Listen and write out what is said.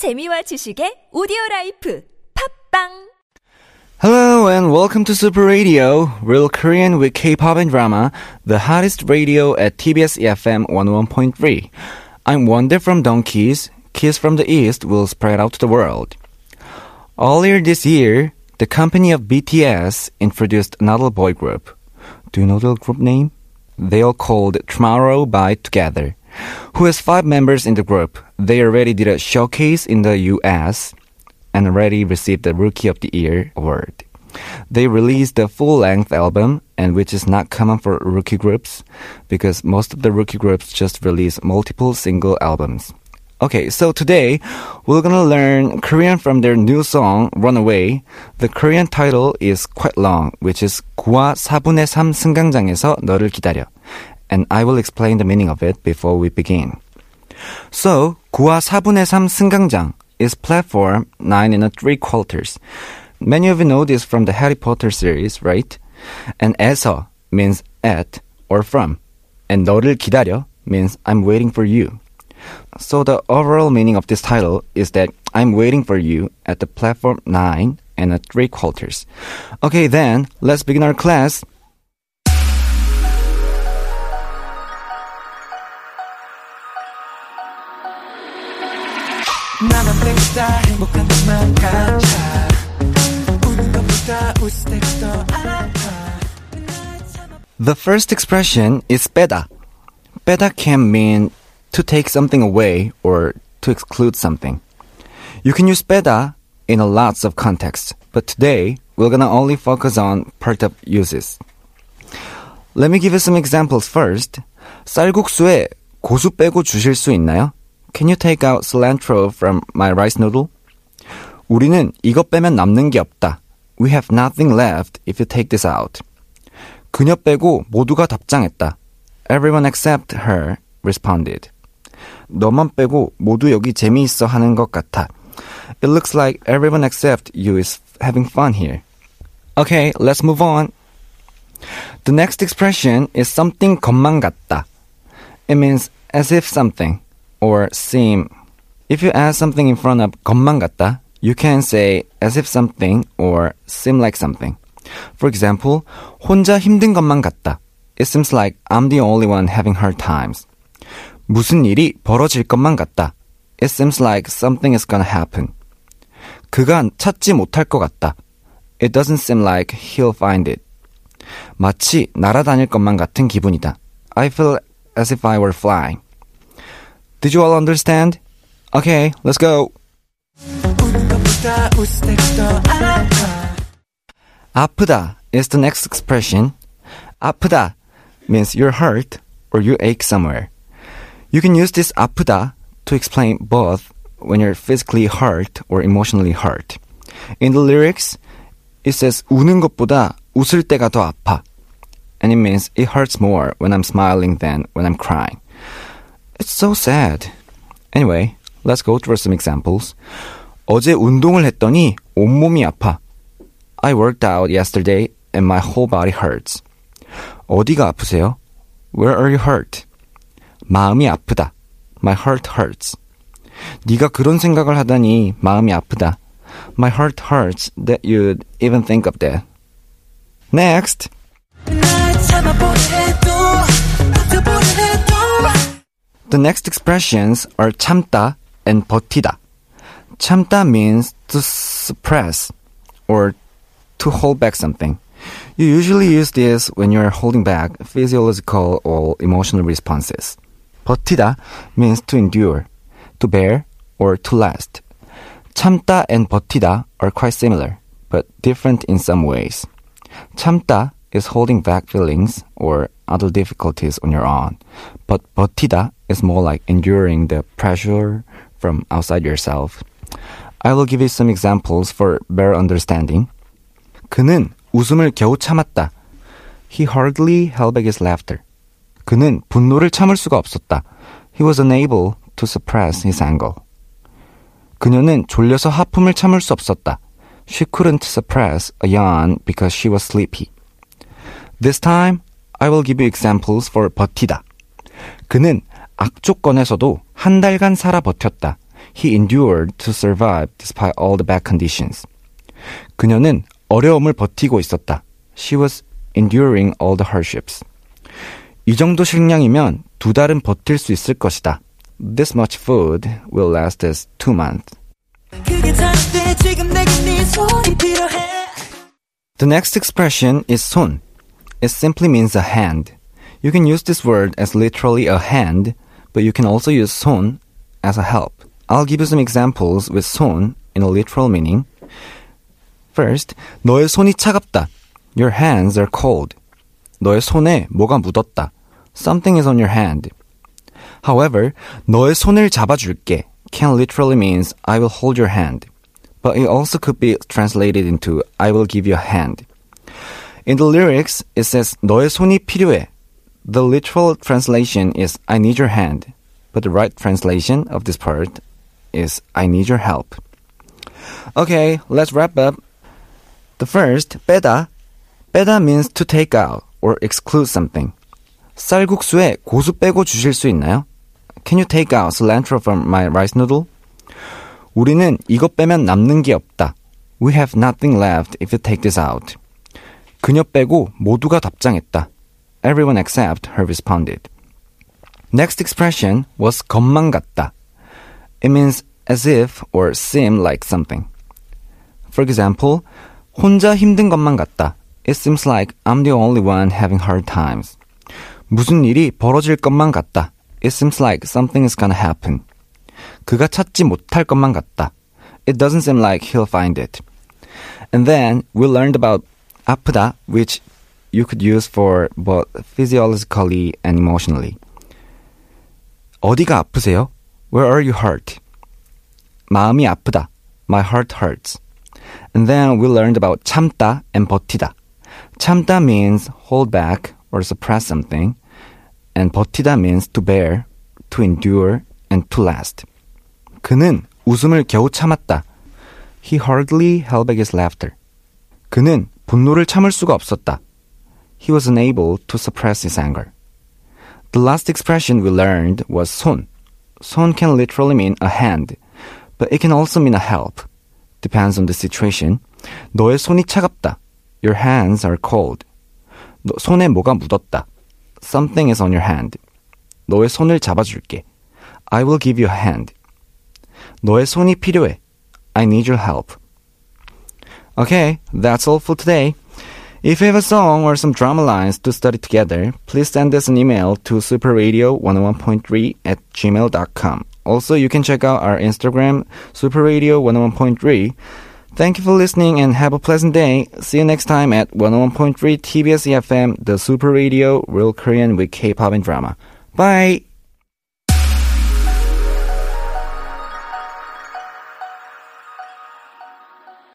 재미와 지식의 오디오 라이프 팝빵 Hello and welcome to Super Radio, real Korean with K-pop and drama, the hottest radio at TBS EFM 101.3. I'm Wonder from Donkeys. Kiss from the East will spread out to the world. Earlier this year, the company of BTS introduced another boy group. Do you know the group name? They are called Tomorrow by Together, who has five members in the group. They already did a showcase in the US and already received the Rookie of the Year award. They released a full-length album, and which is not common for rookie groups, because most of the rookie groups just release multiple single albums. Okay, so today we're gonna learn Korean from their new song "Runaway." The Korean title is quite long, which is 9와 4분의 3 승강장에서 너를 기다려, and I will explain the meaning of it before we begin. So, 9와 4분의 3 승강장 is platform 9 and a 3 quarters. Many of you know this from the Harry Potter series, right? And 에서 means at or from. And 너를 기다려 means I'm waiting for you. So the overall meaning of this title is that I'm waiting for you at the platform 9 and a 3 quarters. Okay, then let's begin our class. 나만 땡다 행복한 것만 같아 우는 것보다 웃을 때가 더 아파 The first expression is 빼다. 빼다 can mean to take something away or to exclude something. You can use 빼다 in a lots of contexts, but today we're gonna only focus on part of uses. Let me give you some examples first. 쌀국수에 고수 빼고 주실 수 있나요? Can you take out cilantro from my rice noodle? 우리는 이거 빼면 남는 게 없다. We have nothing left if you take this out. 그녀 빼고 모두가 답장했다. Everyone except her responded. 너만 빼고 모두 여기 재미있어 하는 것 같아. It looks like everyone except you is having fun here. Okay, let's move on. The next expression is something 것만 같다. It means as if something Or seem. If you add something in front of 것만 같다, you can say as if something or seem like something. For example, 혼자 힘든 것만 같다. It seems like I'm the only one having hard times. 무슨 일이 벌어질 것만 같다. It seems like something is gonna happen. 그가 찾지 못할 것 같다. It doesn't seem like he'll find it. 마치 날아다닐 것만 같은 기분이다. I feel as if I were flying. Did you all understand? Okay, let's go. 우는 것보다 웃을 때가 더 아파 아프다 is the next expression. 아프다 means you're hurt or you ache somewhere. You can use this 아프다 to explain both when you're physically hurt or emotionally hurt. In the lyrics, it says 우는 것보다 웃을 때가 더 아파. And it means it hurts more when I'm smiling than when I'm crying. It's so sad. Anyway, let's go through some examples. 어제 운동을 했더니 온몸이 아파. I worked out yesterday and my whole body hurts. 어디가 아프세요? Where are you hurt? 마음이 아프다. My heart hurts. 네가 그런 생각을 하다니 마음이 아프다. My heart hurts that you'd even think of that. Next. The next expressions are 참다 and 버티다. 참다 means to suppress or to hold back something. You usually use this when you're holding back physiological or emotional responses. 버티다 means to endure, to bear, or to last. 참다 and 버티다 are quite similar, but different in some ways. 참다 is holding back feelings or other difficulties on your own. But 버티다 is more like enduring the pressure from outside yourself. I will give you some examples for better understanding. 그는 웃음을 겨우 참았다. He hardly held back his laughter. 그는 분노를 참을 수가 없었다. He was unable to suppress his anger. 그녀는 졸려서 하품을 참을 수 없었다. She couldn't suppress a yawn because she was sleepy. This time, I will give you examples for 버티다. 그는 악조건에서도 한 달간 살아 버텼다. he endured to survive despite all the bad conditions. 그녀는 어려움을 버티고 있었다. She was enduring all the hardships. 이 정도 식량이면 두 달은 버틸 수 있을 것이다. This much food will last us two months. 네 The next expression is 손. It simply means a hand. You can use this word as literally a hand, but you can also use 손 as a help. I'll give you some examples with 손 in a literal meaning. First, 너의 손이 차갑다. Your hands are cold. 너의 손에 뭐가 묻었다. Something is on your hand. However, 너의 손을 잡아줄게 can literally means I will hold your hand. But it also could be translated into I will give you a hand. In the lyrics, it says 너의 손이 필요해. The literal translation is I need your hand. But the right translation of this part is I need your help. Okay, let's wrap up. The first, 빼다. 빼다 means to take out or exclude something. 쌀국수에 고수 빼고 주실 수 있나요? Can you take out cilantro from my rice noodle? 우리는 이거 빼면 남는 게 없다. We have nothing left if you take this out. 그녀 빼고 모두가 답장했다. Everyone except her responded. Next expression was 것만 같다. It means as if or seem like something. For example, 혼자 힘든 것만 같다. It seems like I'm the only one having hard times. 무슨 일이 벌어질 것만 같다. It seems like something is gonna happen. 그가 찾지 못할 것만 같다. It doesn't seem like he'll find it. And then we learned about 아프다, which you could use for both physiologically and emotionally. 어디가 아프세요? Where are you hurt? 마음이 아프다. My heart hurts. And then we learned about 참다 and 버티다. 참다 means hold back or suppress something. And 버티다 means to bear, to endure, and to last. 그는 웃음을 겨우 참았다. He hardly held back his laughter. 그는 분노를 참을 수가 없었다. He was unable to suppress his anger. The last expression we learned was 손. 손 can literally mean a hand, but it can also mean a help. Depends on the situation. 너의 손이 차갑다. Your hands are cold. 너 손에 뭐가 묻었다. Something is on your hand. 너의 손을 잡아줄게. I will give you a hand. 너의 손이 필요해. I need your help. Okay, that's all for today. If you have a song or some drama lines to study together, please send us an email to superradio101.3 at gmail.com. Also, you can check out our Instagram, superradio101.3. Thank you for listening and have a pleasant day. See you next time at 101.3 TBS EFM, the Super Radio, Real Korean with K-pop and drama. Bye!